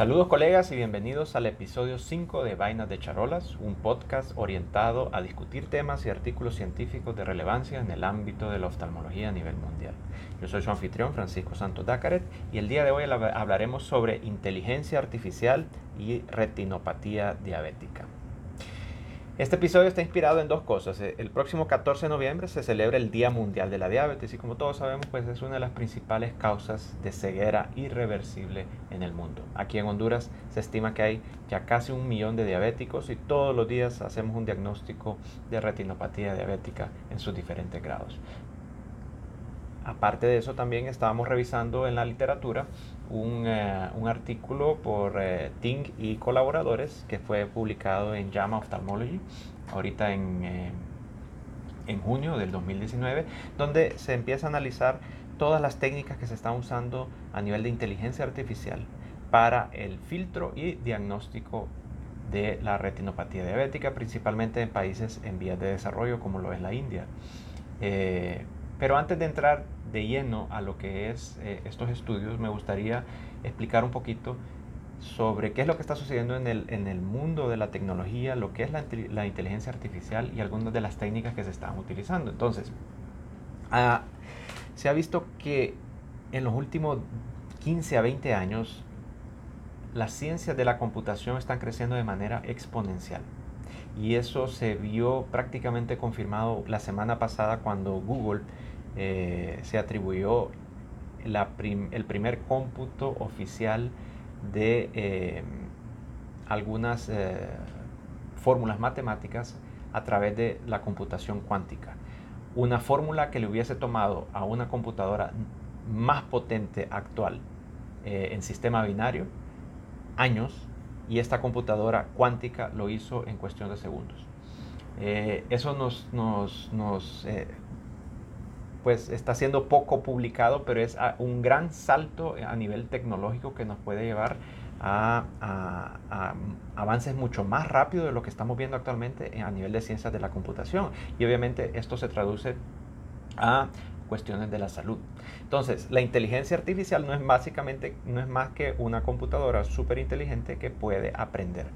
Saludos colegas y bienvenidos al episodio 5 de Vainas de Charolas, un podcast orientado a discutir temas y artículos científicos de relevancia en el ámbito de la oftalmología a nivel mundial. Yo soy su anfitrión Francisco Santos Dacaret y el día de hoy hablaremos sobre inteligencia artificial y retinopatía diabética. Este episodio está inspirado en dos cosas. Eh, el próximo 14 de noviembre se celebra el Día Mundial de la Diabetes y como todos sabemos pues es una de las principales causas de ceguera irreversible en el mundo. Aquí en Honduras se estima que hay ya casi un millón de diabéticos y todos los días hacemos un diagnóstico de retinopatía diabética en sus diferentes grados. Aparte de eso también estábamos revisando en la literatura un, eh, artículo por eh, Ting y colaboradores que fue publicado en JAMA Ophthalmology ahorita en, eh, en junio del 2019 donde se empieza a analizar todas las técnicas que se están usando a nivel de inteligencia artificial para el filtro y diagnóstico de la retinopatía diabética, principalmente en países en vías de desarrollo como lo es la India. Pero antes de entrar de lleno a lo que es eh, estos estudios, me gustaría explicar un poquito sobre qué es lo que está sucediendo en el, en el mundo de la tecnología, lo que es la, inteligencia artificial y algunas de las técnicas que se están utilizando. Entonces, ah, se ha visto que en los últimos 15 a 20 años, las ciencias de la computación están creciendo de manera exponencial. Y eso se vio prácticamente confirmado la semana pasada cuando Google eh, se atribuyó el primer cómputo oficial de eh, algunas eh, fórmulas matemáticas a través de la computación cuántica. Una fórmula que le hubiese tomado a una computadora más potente actual en sistema binario años y esta computadora cuántica lo hizo en cuestión de segundos. eso nos, nos, nos pues está siendo poco publicado, pero es un gran salto a nivel tecnológico que nos puede llevar a, avances mucho más rápido de lo que estamos viendo actualmente a nivel de ciencias de la computación. Y obviamente esto se traduce a cuestiones de la salud. Entonces, la inteligencia artificial no es básicamente, no es más que una computadora súper inteligente que puede aprender.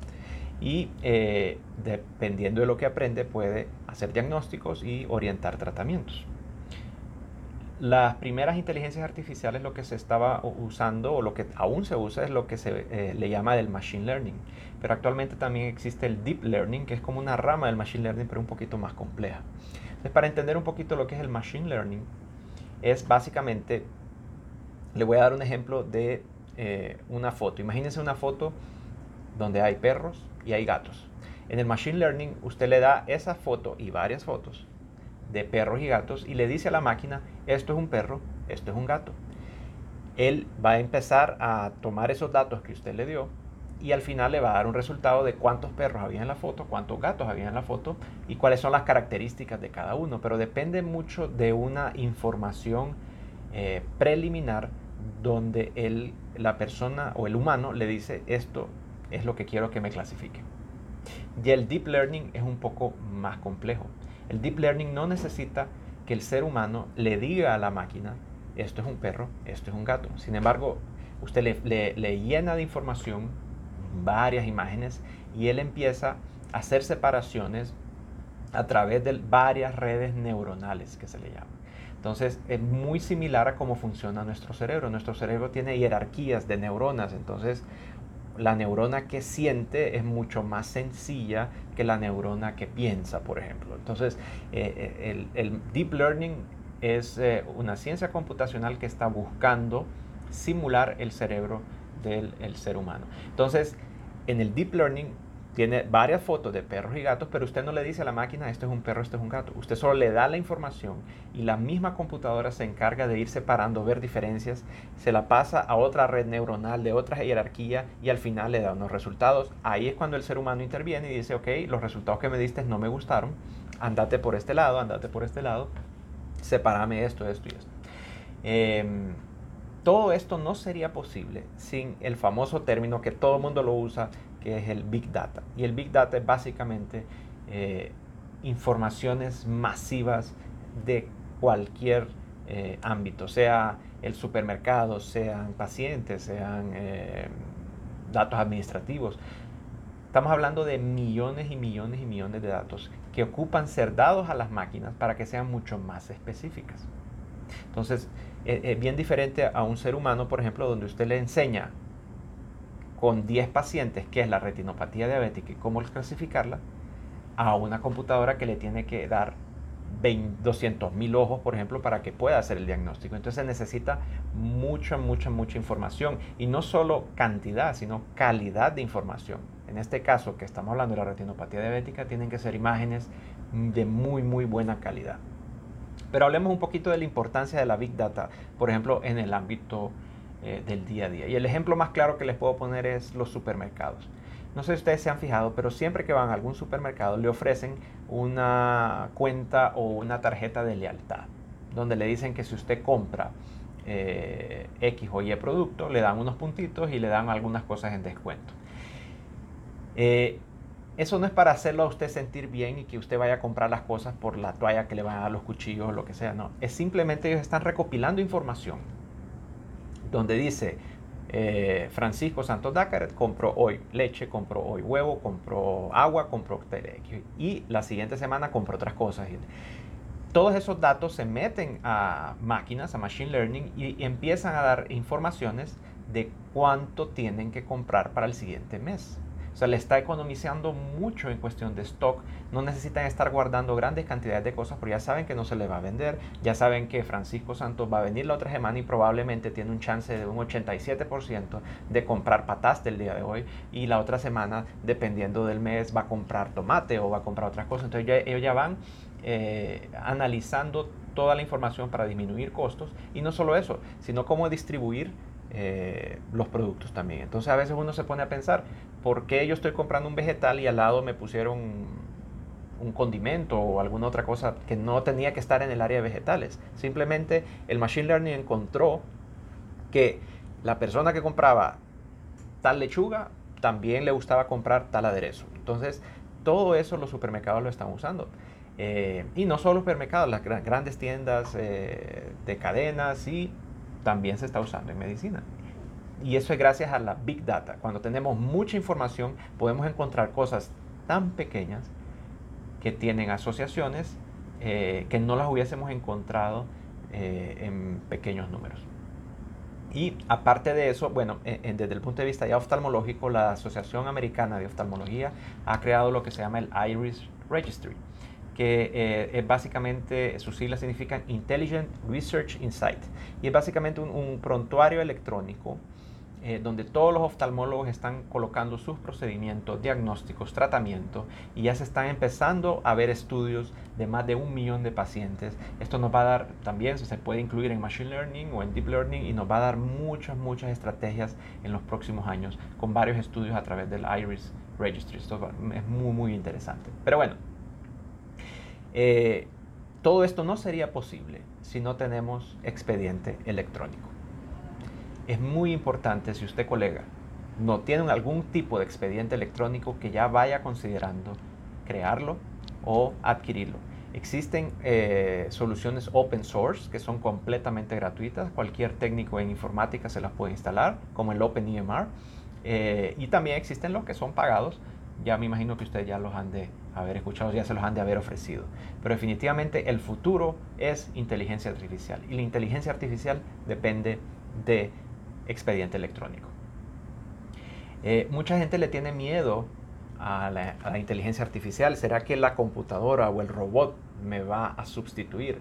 Y eh, dependiendo de lo que aprende, puede hacer diagnósticos y orientar tratamientos. Las primeras inteligencias artificiales lo que se estaba usando o lo que aún se usa es lo que se eh, le llama del machine learning. Pero actualmente también existe el deep learning, que es como una rama del machine learning, pero un poquito más compleja. Entonces, para entender un poquito lo que es el machine learning, es básicamente, le voy a dar un ejemplo de eh, una foto. Imagínense una foto donde hay perros y hay gatos. En el machine learning, usted le da esa foto y varias fotos de perros y gatos y le dice a la máquina, esto es un perro, esto es un gato. Él va a empezar a tomar esos datos que usted le dio y al final le va a dar un resultado de cuántos perros había en la foto, cuántos gatos había en la foto y cuáles son las características de cada uno. Pero depende mucho de una información eh, preliminar donde él, la persona o el humano le dice esto es lo que quiero que me clasifique. Y el deep learning es un poco más complejo. El deep learning no necesita que el ser humano le diga a la máquina, esto es un perro, esto es un gato. Sin embargo, usted le, llena de información varias imágenes y él empieza a hacer separaciones a través de varias redes neuronales que se le llaman. Entonces es muy similar a cómo funciona nuestro cerebro. Nuestro cerebro tiene jerarquías de neuronas. Entonces la neurona que siente es mucho más sencilla que la neurona que piensa, por ejemplo. Entonces, eh, eh, el, deep learning es eh, una ciencia computacional que está buscando simular el cerebro del ser humano. Entonces, en el deep learning tiene varias fotos de perros y gatos, pero usted no le dice a la máquina, esto es un perro, esto es un gato. Usted solo le da la información y la misma computadora se encarga de ir separando, ver diferencias, se la pasa a otra red neuronal de otra jerarquía y al final le da unos resultados. Ahí es cuando el ser humano interviene y dice, ok, los resultados que me diste no me gustaron, andate por este lado, andate por este lado, sepárame esto, esto y esto. Em, todo esto no sería posible sin el famoso término que todo el mundo lo usa, que es el Big Data. Y el Big Data es básicamente eh, informaciones masivas de cualquier eh, ámbito, sea el supermercado, sean pacientes, sean eh, datos administrativos. Estamos hablando de millones y millones y millones de datos que ocupan ser dados a las máquinas para que sean mucho más específicas. Entonces, es e, bien diferente a un ser humano, por ejemplo, donde usted le enseña con 10 pacientes qué es la retinopatía diabética y cómo clasificarla, a una computadora que le tiene que dar 200 mil ojos, por ejemplo, para que pueda hacer el diagnóstico. Entonces necesita mucha, mucha, mucha información. Y no solo cantidad, sino calidad de información. En este caso, que estamos hablando de la retinopatía diabética, tienen que ser imágenes de muy, muy buena calidad. Pero hablemos un poquito de la importancia de la Big Data, por ejemplo, en el ámbito eh, del día a día. Y el ejemplo más claro que les puedo poner es los supermercados. No sé si ustedes se han fijado, pero siempre que van a algún supermercado le ofrecen una cuenta o una tarjeta de lealtad, donde le dicen que si usted compra eh, X o Y producto, le dan unos puntitos y le dan algunas cosas en descuento. Eh, eso no es para hacerlo a usted sentir bien y que usted vaya a comprar las cosas por la toalla que le van a dar los cuchillos o lo que sea, no. Es simplemente ellos están recopilando información donde dice, eh, Francisco Santos Dácaret compró hoy leche, compró hoy huevo, compró agua, compró y la siguiente semana compró otras cosas. Todos esos datos se meten a máquinas, a machine learning y empiezan a dar informaciones de cuánto tienen que comprar para el siguiente mes. O sea, le está economizando mucho en cuestión de stock. No necesitan estar guardando grandes cantidades de cosas porque ya saben que no se le va a vender. Ya saben que Francisco Santos va a venir la otra semana y probablemente tiene un chance de un 87% de comprar patas del día de hoy. Y la otra semana, dependiendo del mes, va a comprar tomate o va a comprar otras cosas. Entonces ellos ya van eh, analizando toda la información para disminuir costos. Y no solo eso, sino cómo distribuir eh, los productos también. Entonces a veces uno se pone a pensar, ¿por qué yo estoy comprando un vegetal y al lado me pusieron un condimento o alguna otra cosa que no tenía que estar en el área de vegetales? Simplemente el Machine Learning encontró que la persona que compraba tal lechuga también le gustaba comprar tal aderezo. Entonces todo eso los supermercados lo están usando. Eh, y no solo supermercados, las grandes tiendas eh, de cadenas y también se está usando en medicina. Y eso es gracias a la Big Data. Cuando tenemos mucha información, podemos encontrar cosas tan pequeñas que tienen asociaciones eh, que no las hubiésemos encontrado eh, en pequeños números. Y aparte de eso, bueno, desde el punto de vista ya oftalmológico, la Asociación Americana de Oftalmología ha creado lo que se llama el IRIS Registry que eh, es básicamente, sus siglas significan Intelligent Research Insight, y es básicamente un, prontuario electrónico eh, donde todos los oftalmólogos están colocando sus procedimientos, diagnósticos, tratamientos, y ya se están empezando a ver estudios de más de un millón de pacientes. Esto nos va a dar también, se puede incluir en Machine Learning o en Deep Learning, y nos va a dar muchas, muchas estrategias en los próximos años con varios estudios a través del IRIS Registry. Esto es muy, muy interesante. Pero bueno, eh, todo esto no sería posible si no tenemos expediente electrónico. Es muy importante si usted, colega, no tiene algún tipo de expediente electrónico que ya vaya considerando crearlo o adquirirlo. Existen eh, soluciones open source que son completamente gratuitas. Cualquier técnico en informática se las puede instalar, como el OpenEMR. Eh, y también existen los que son pagados. Ya me imagino que ustedes ya los han de haber escuchado, ya se los han de haber ofrecido. Pero definitivamente el futuro es inteligencia artificial y la inteligencia artificial depende de expediente electrónico. Eh, mucha gente le tiene miedo a la, a la, inteligencia artificial. ¿Será que la computadora o el robot me va a sustituir?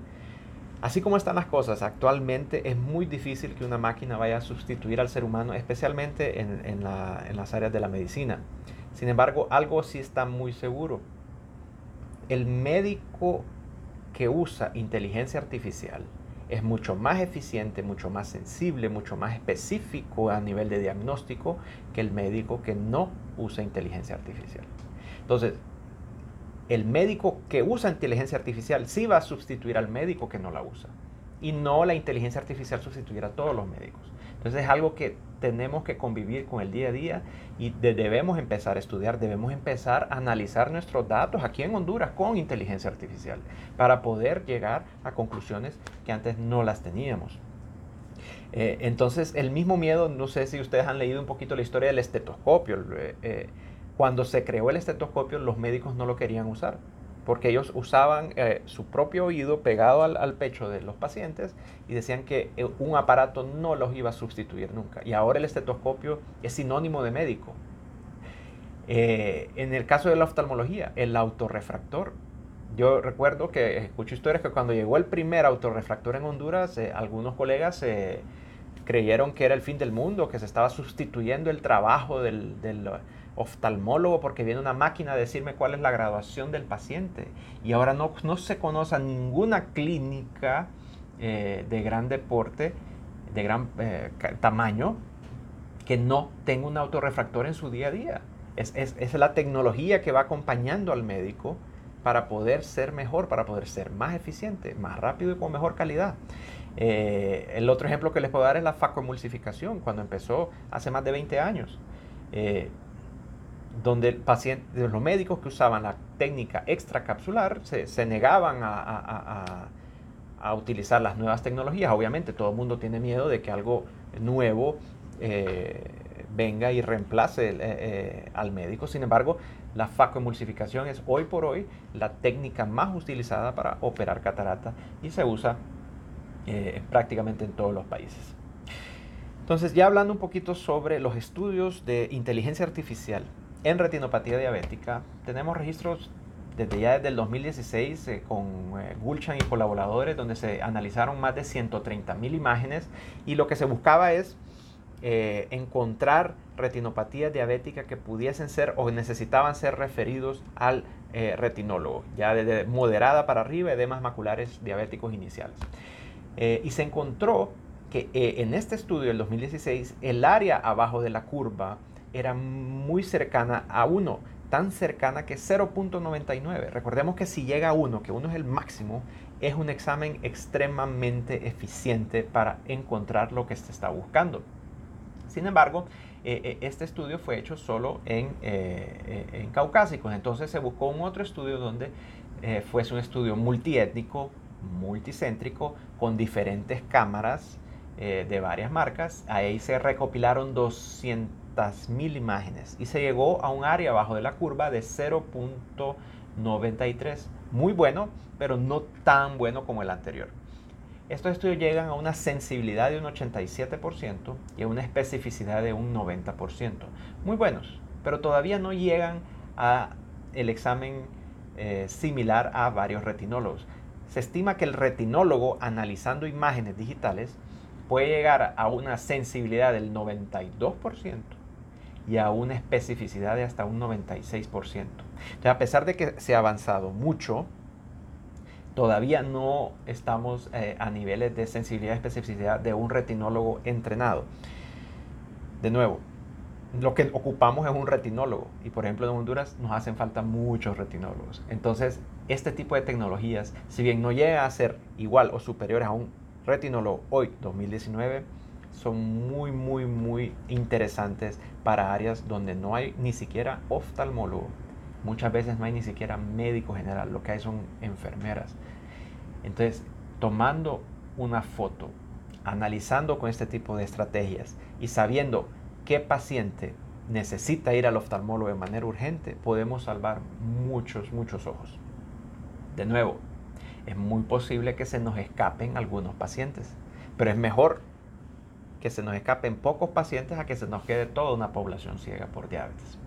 Así como están las cosas, actualmente es muy difícil que una máquina vaya a sustituir al ser humano, especialmente en, en, la, en las áreas de la medicina. Sin embargo, algo sí está muy seguro el médico que usa inteligencia artificial es mucho más eficiente, mucho más sensible, mucho más específico a nivel de diagnóstico que el médico que no usa inteligencia artificial. Entonces, el médico que usa inteligencia artificial sí va a sustituir al médico que no la usa. Y no la inteligencia artificial sustituirá a todos los médicos. Entonces es algo que tenemos que convivir con el día a día y debemos empezar a estudiar, debemos empezar a analizar nuestros datos aquí en Honduras con inteligencia artificial para poder llegar a conclusiones que antes no las teníamos. Eh, entonces, el mismo miedo, no sé si ustedes han leído un poquito la historia del estetoscopio. cuando se creó el estetoscopio, los médicos no lo querían usar porque ellos usaban su propio oído pegado al, pecho de los pacientes y decían que un aparato no los iba a sustituir nunca. Y ahora el estetoscopio es sinónimo de médico. Eh, en el caso de la oftalmología, el autorrefractor. Yo recuerdo que escucho historias que cuando llegó el primer autorrefractor en Honduras, eh, algunos colegas eh, creyeron que era el fin del mundo, que se estaba sustituyendo el trabajo del, oftalmólogo porque viene una máquina a decirme cuál es la graduación del paciente. Y ahora no, no se conoce ninguna clínica de gran deporte, de gran tamaño, que no tenga un autorrefractor en su día a día. Es, la tecnología que va acompañando al médico para poder ser mejor, para poder ser más eficiente, más rápido y con mejor calidad. Eh, el otro ejemplo que les puedo dar es la facoemulsificación, cuando empezó hace más de 20 años, eh, donde los médicos que usaban la técnica extracapsular se, negaban a, utilizar las nuevas tecnologías. Obviamente todo el mundo tiene miedo de que algo nuevo eh, venga y reemplace eh, eh, al médico. Sin embargo, la facoemulsificación es hoy por hoy la técnica más utilizada para operar catarata y se usa prácticamente en todos los países. Entonces, ya hablando un poquito sobre los estudios de inteligencia artificial en retinopatía diabética, tenemos registros desde ya desde el 2016 con Gulchan y colaboradores donde se analizaron más de 130 mil imágenes y lo que se buscaba es eh, encontrar retinopatías diabéticas que pudiesen ser o necesitaban ser referidos al eh, retinólogo, ya desde moderada para arriba, edemas maculares diabéticos iniciales. Eh, y se encontró que en este estudio del 2016 el área abajo de la curva era muy cercana a 1, tan cercana que 0.99. Recordemos que si llega a 1, que 1 es el máximo, es un examen extremadamente eficiente para encontrar lo que se está buscando. Sin embargo, eh, eh, este estudio fue hecho solo en, eh, en, caucásicos, entonces se buscó un otro estudio donde fuese un estudio multiétnico, multicéntrico, con diferentes cámaras de varias marcas. Ahí se recopilaron 200.000 imágenes y se llegó a un área abajo de la curva de 0.93. Muy bueno, pero no tan bueno como el anterior. Estos estudios llegan a una sensibilidad de un 87% y a una especificidad de un 90%. Muy buenos, pero todavía no llegan a el examen eh, similar a varios retinólogos. Se estima que el retinólogo analizando imágenes digitales puede llegar a una sensibilidad del 92% y a una especificidad de hasta un 96%. Entonces, a pesar de que se ha avanzado mucho, todavía no estamos eh, a niveles de sensibilidad y especificidad de un retinólogo entrenado. De nuevo, lo que ocupamos es un retinólogo y por ejemplo en Honduras nos hacen falta muchos retinólogos. Entonces, este tipo de tecnologías, si bien no llega a ser igual o superiores a un retinólogo hoy, 2019, son muy, muy, muy interesantes para áreas donde no hay ni siquiera oftalmólogo Muchas veces no hay ni siquiera médico general, lo que hay son enfermeras. Entonces, tomando una foto, analizando con este tipo de estrategias y sabiendo qué paciente necesita ir al oftalmólogo de manera urgente, podemos salvar muchos, muchos ojos. De nuevo, es muy posible que se nos escapen algunos pacientes, pero es mejor que se nos escapen pocos pacientes a que se nos quede toda una población ciega por diabetes.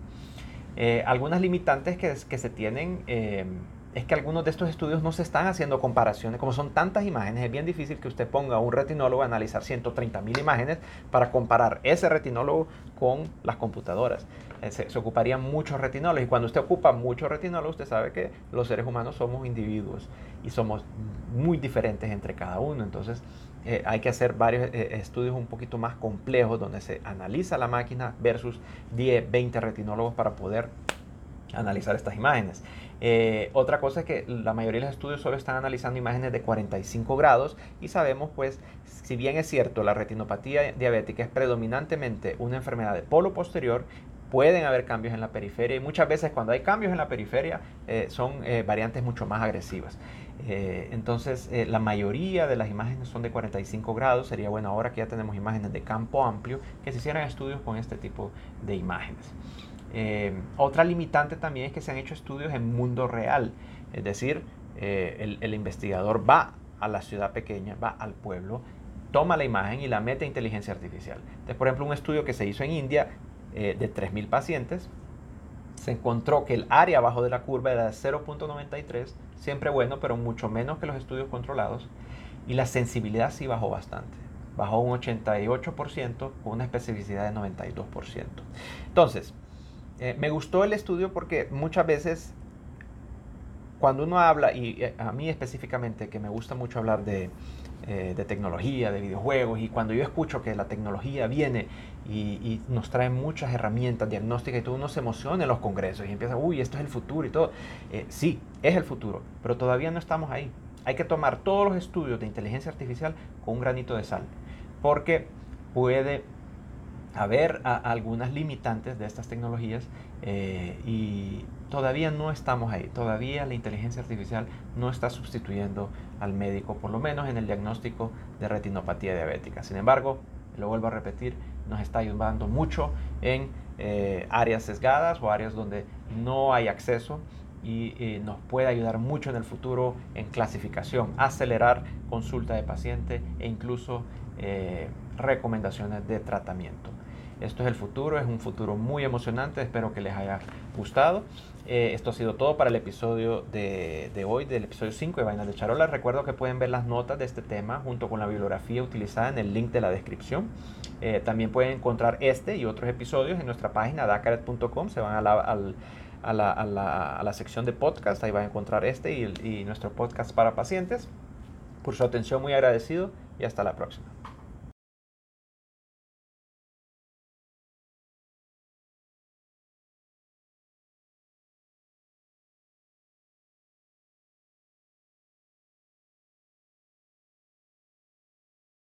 Eh, algunas limitantes que, se tienen eh, es que algunos de estos estudios no se están haciendo comparaciones. Como son tantas imágenes, es bien difícil que usted ponga a un retinólogo a analizar 130 mil imágenes para comparar ese retinólogo con las computadoras. Eh, se, se, ocuparían muchos retinólogos. Y cuando usted ocupa muchos retinólogos, usted sabe que los seres humanos somos individuos y somos muy diferentes entre cada uno. Entonces, eh, hay que hacer varios eh, estudios un poquito más complejos donde se analiza la máquina versus 10, 20 retinólogos para poder analizar estas imágenes. Eh, otra cosa es que la mayoría de los estudios solo están analizando imágenes de 45 grados y sabemos pues, si bien es cierto, la retinopatía diabética es predominantemente una enfermedad de polo posterior, pueden haber cambios en la periferia y muchas veces cuando hay cambios en la periferia eh, son eh, variantes mucho más agresivas. Eh, entonces la mayoría de las imágenes son de 45 grados, sería bueno ahora que ya tenemos imágenes de campo amplio que se hicieran estudios con este tipo de imágenes. otra limitante también es que se han hecho estudios en mundo real, es decir, el, el investigador va a la ciudad pequeña, va al pueblo, toma la imagen y la mete a inteligencia artificial. Entonces, por ejemplo, un estudio que se hizo en India eh, de 3.000 pacientes, se encontró que el área abajo de la curva era de 0.93, siempre bueno, pero mucho menos que los estudios controlados, y la sensibilidad sí bajó bastante, bajó un 88% con una especificidad de 92%. Entonces, eh, me gustó el estudio porque muchas veces cuando uno habla, y eh, a mí específicamente, que me gusta mucho hablar de, eh, de tecnología, de videojuegos, y cuando yo escucho que la tecnología viene y, nos trae muchas herramientas diagnósticas y todo, uno se emociona en los congresos y empieza, uy, esto es el futuro y todo. Eh, sí, es el futuro, pero todavía no estamos ahí. Hay que tomar todos los estudios de inteligencia artificial con un granito de sal, porque puede haber algunas limitantes de estas tecnologías eh, y todavía no estamos ahí, todavía la inteligencia artificial no está sustituyendo al médico, por lo menos en el diagnóstico de retinopatía diabética. Sin embargo, lo vuelvo a repetir, nos está ayudando mucho en eh, áreas sesgadas o áreas donde no hay acceso y nos puede ayudar mucho en el futuro en clasificación, acelerar consulta de paciente e incluso eh, recomendaciones de tratamiento. Esto es el futuro, es un futuro muy emocionante, espero que les haya gustado. Eh, esto ha sido todo para el episodio de, hoy, del episodio 5 de Vainas de Charola. Recuerdo que pueden ver las notas de este tema junto con la bibliografía utilizada en el link de la descripción. Eh, también pueden encontrar este y otros episodios en nuestra página dacaret.com. Se van a la, a la, sección de podcast, ahí van a encontrar este y, y nuestro podcast para pacientes. Por su atención muy agradecido y hasta la próxima.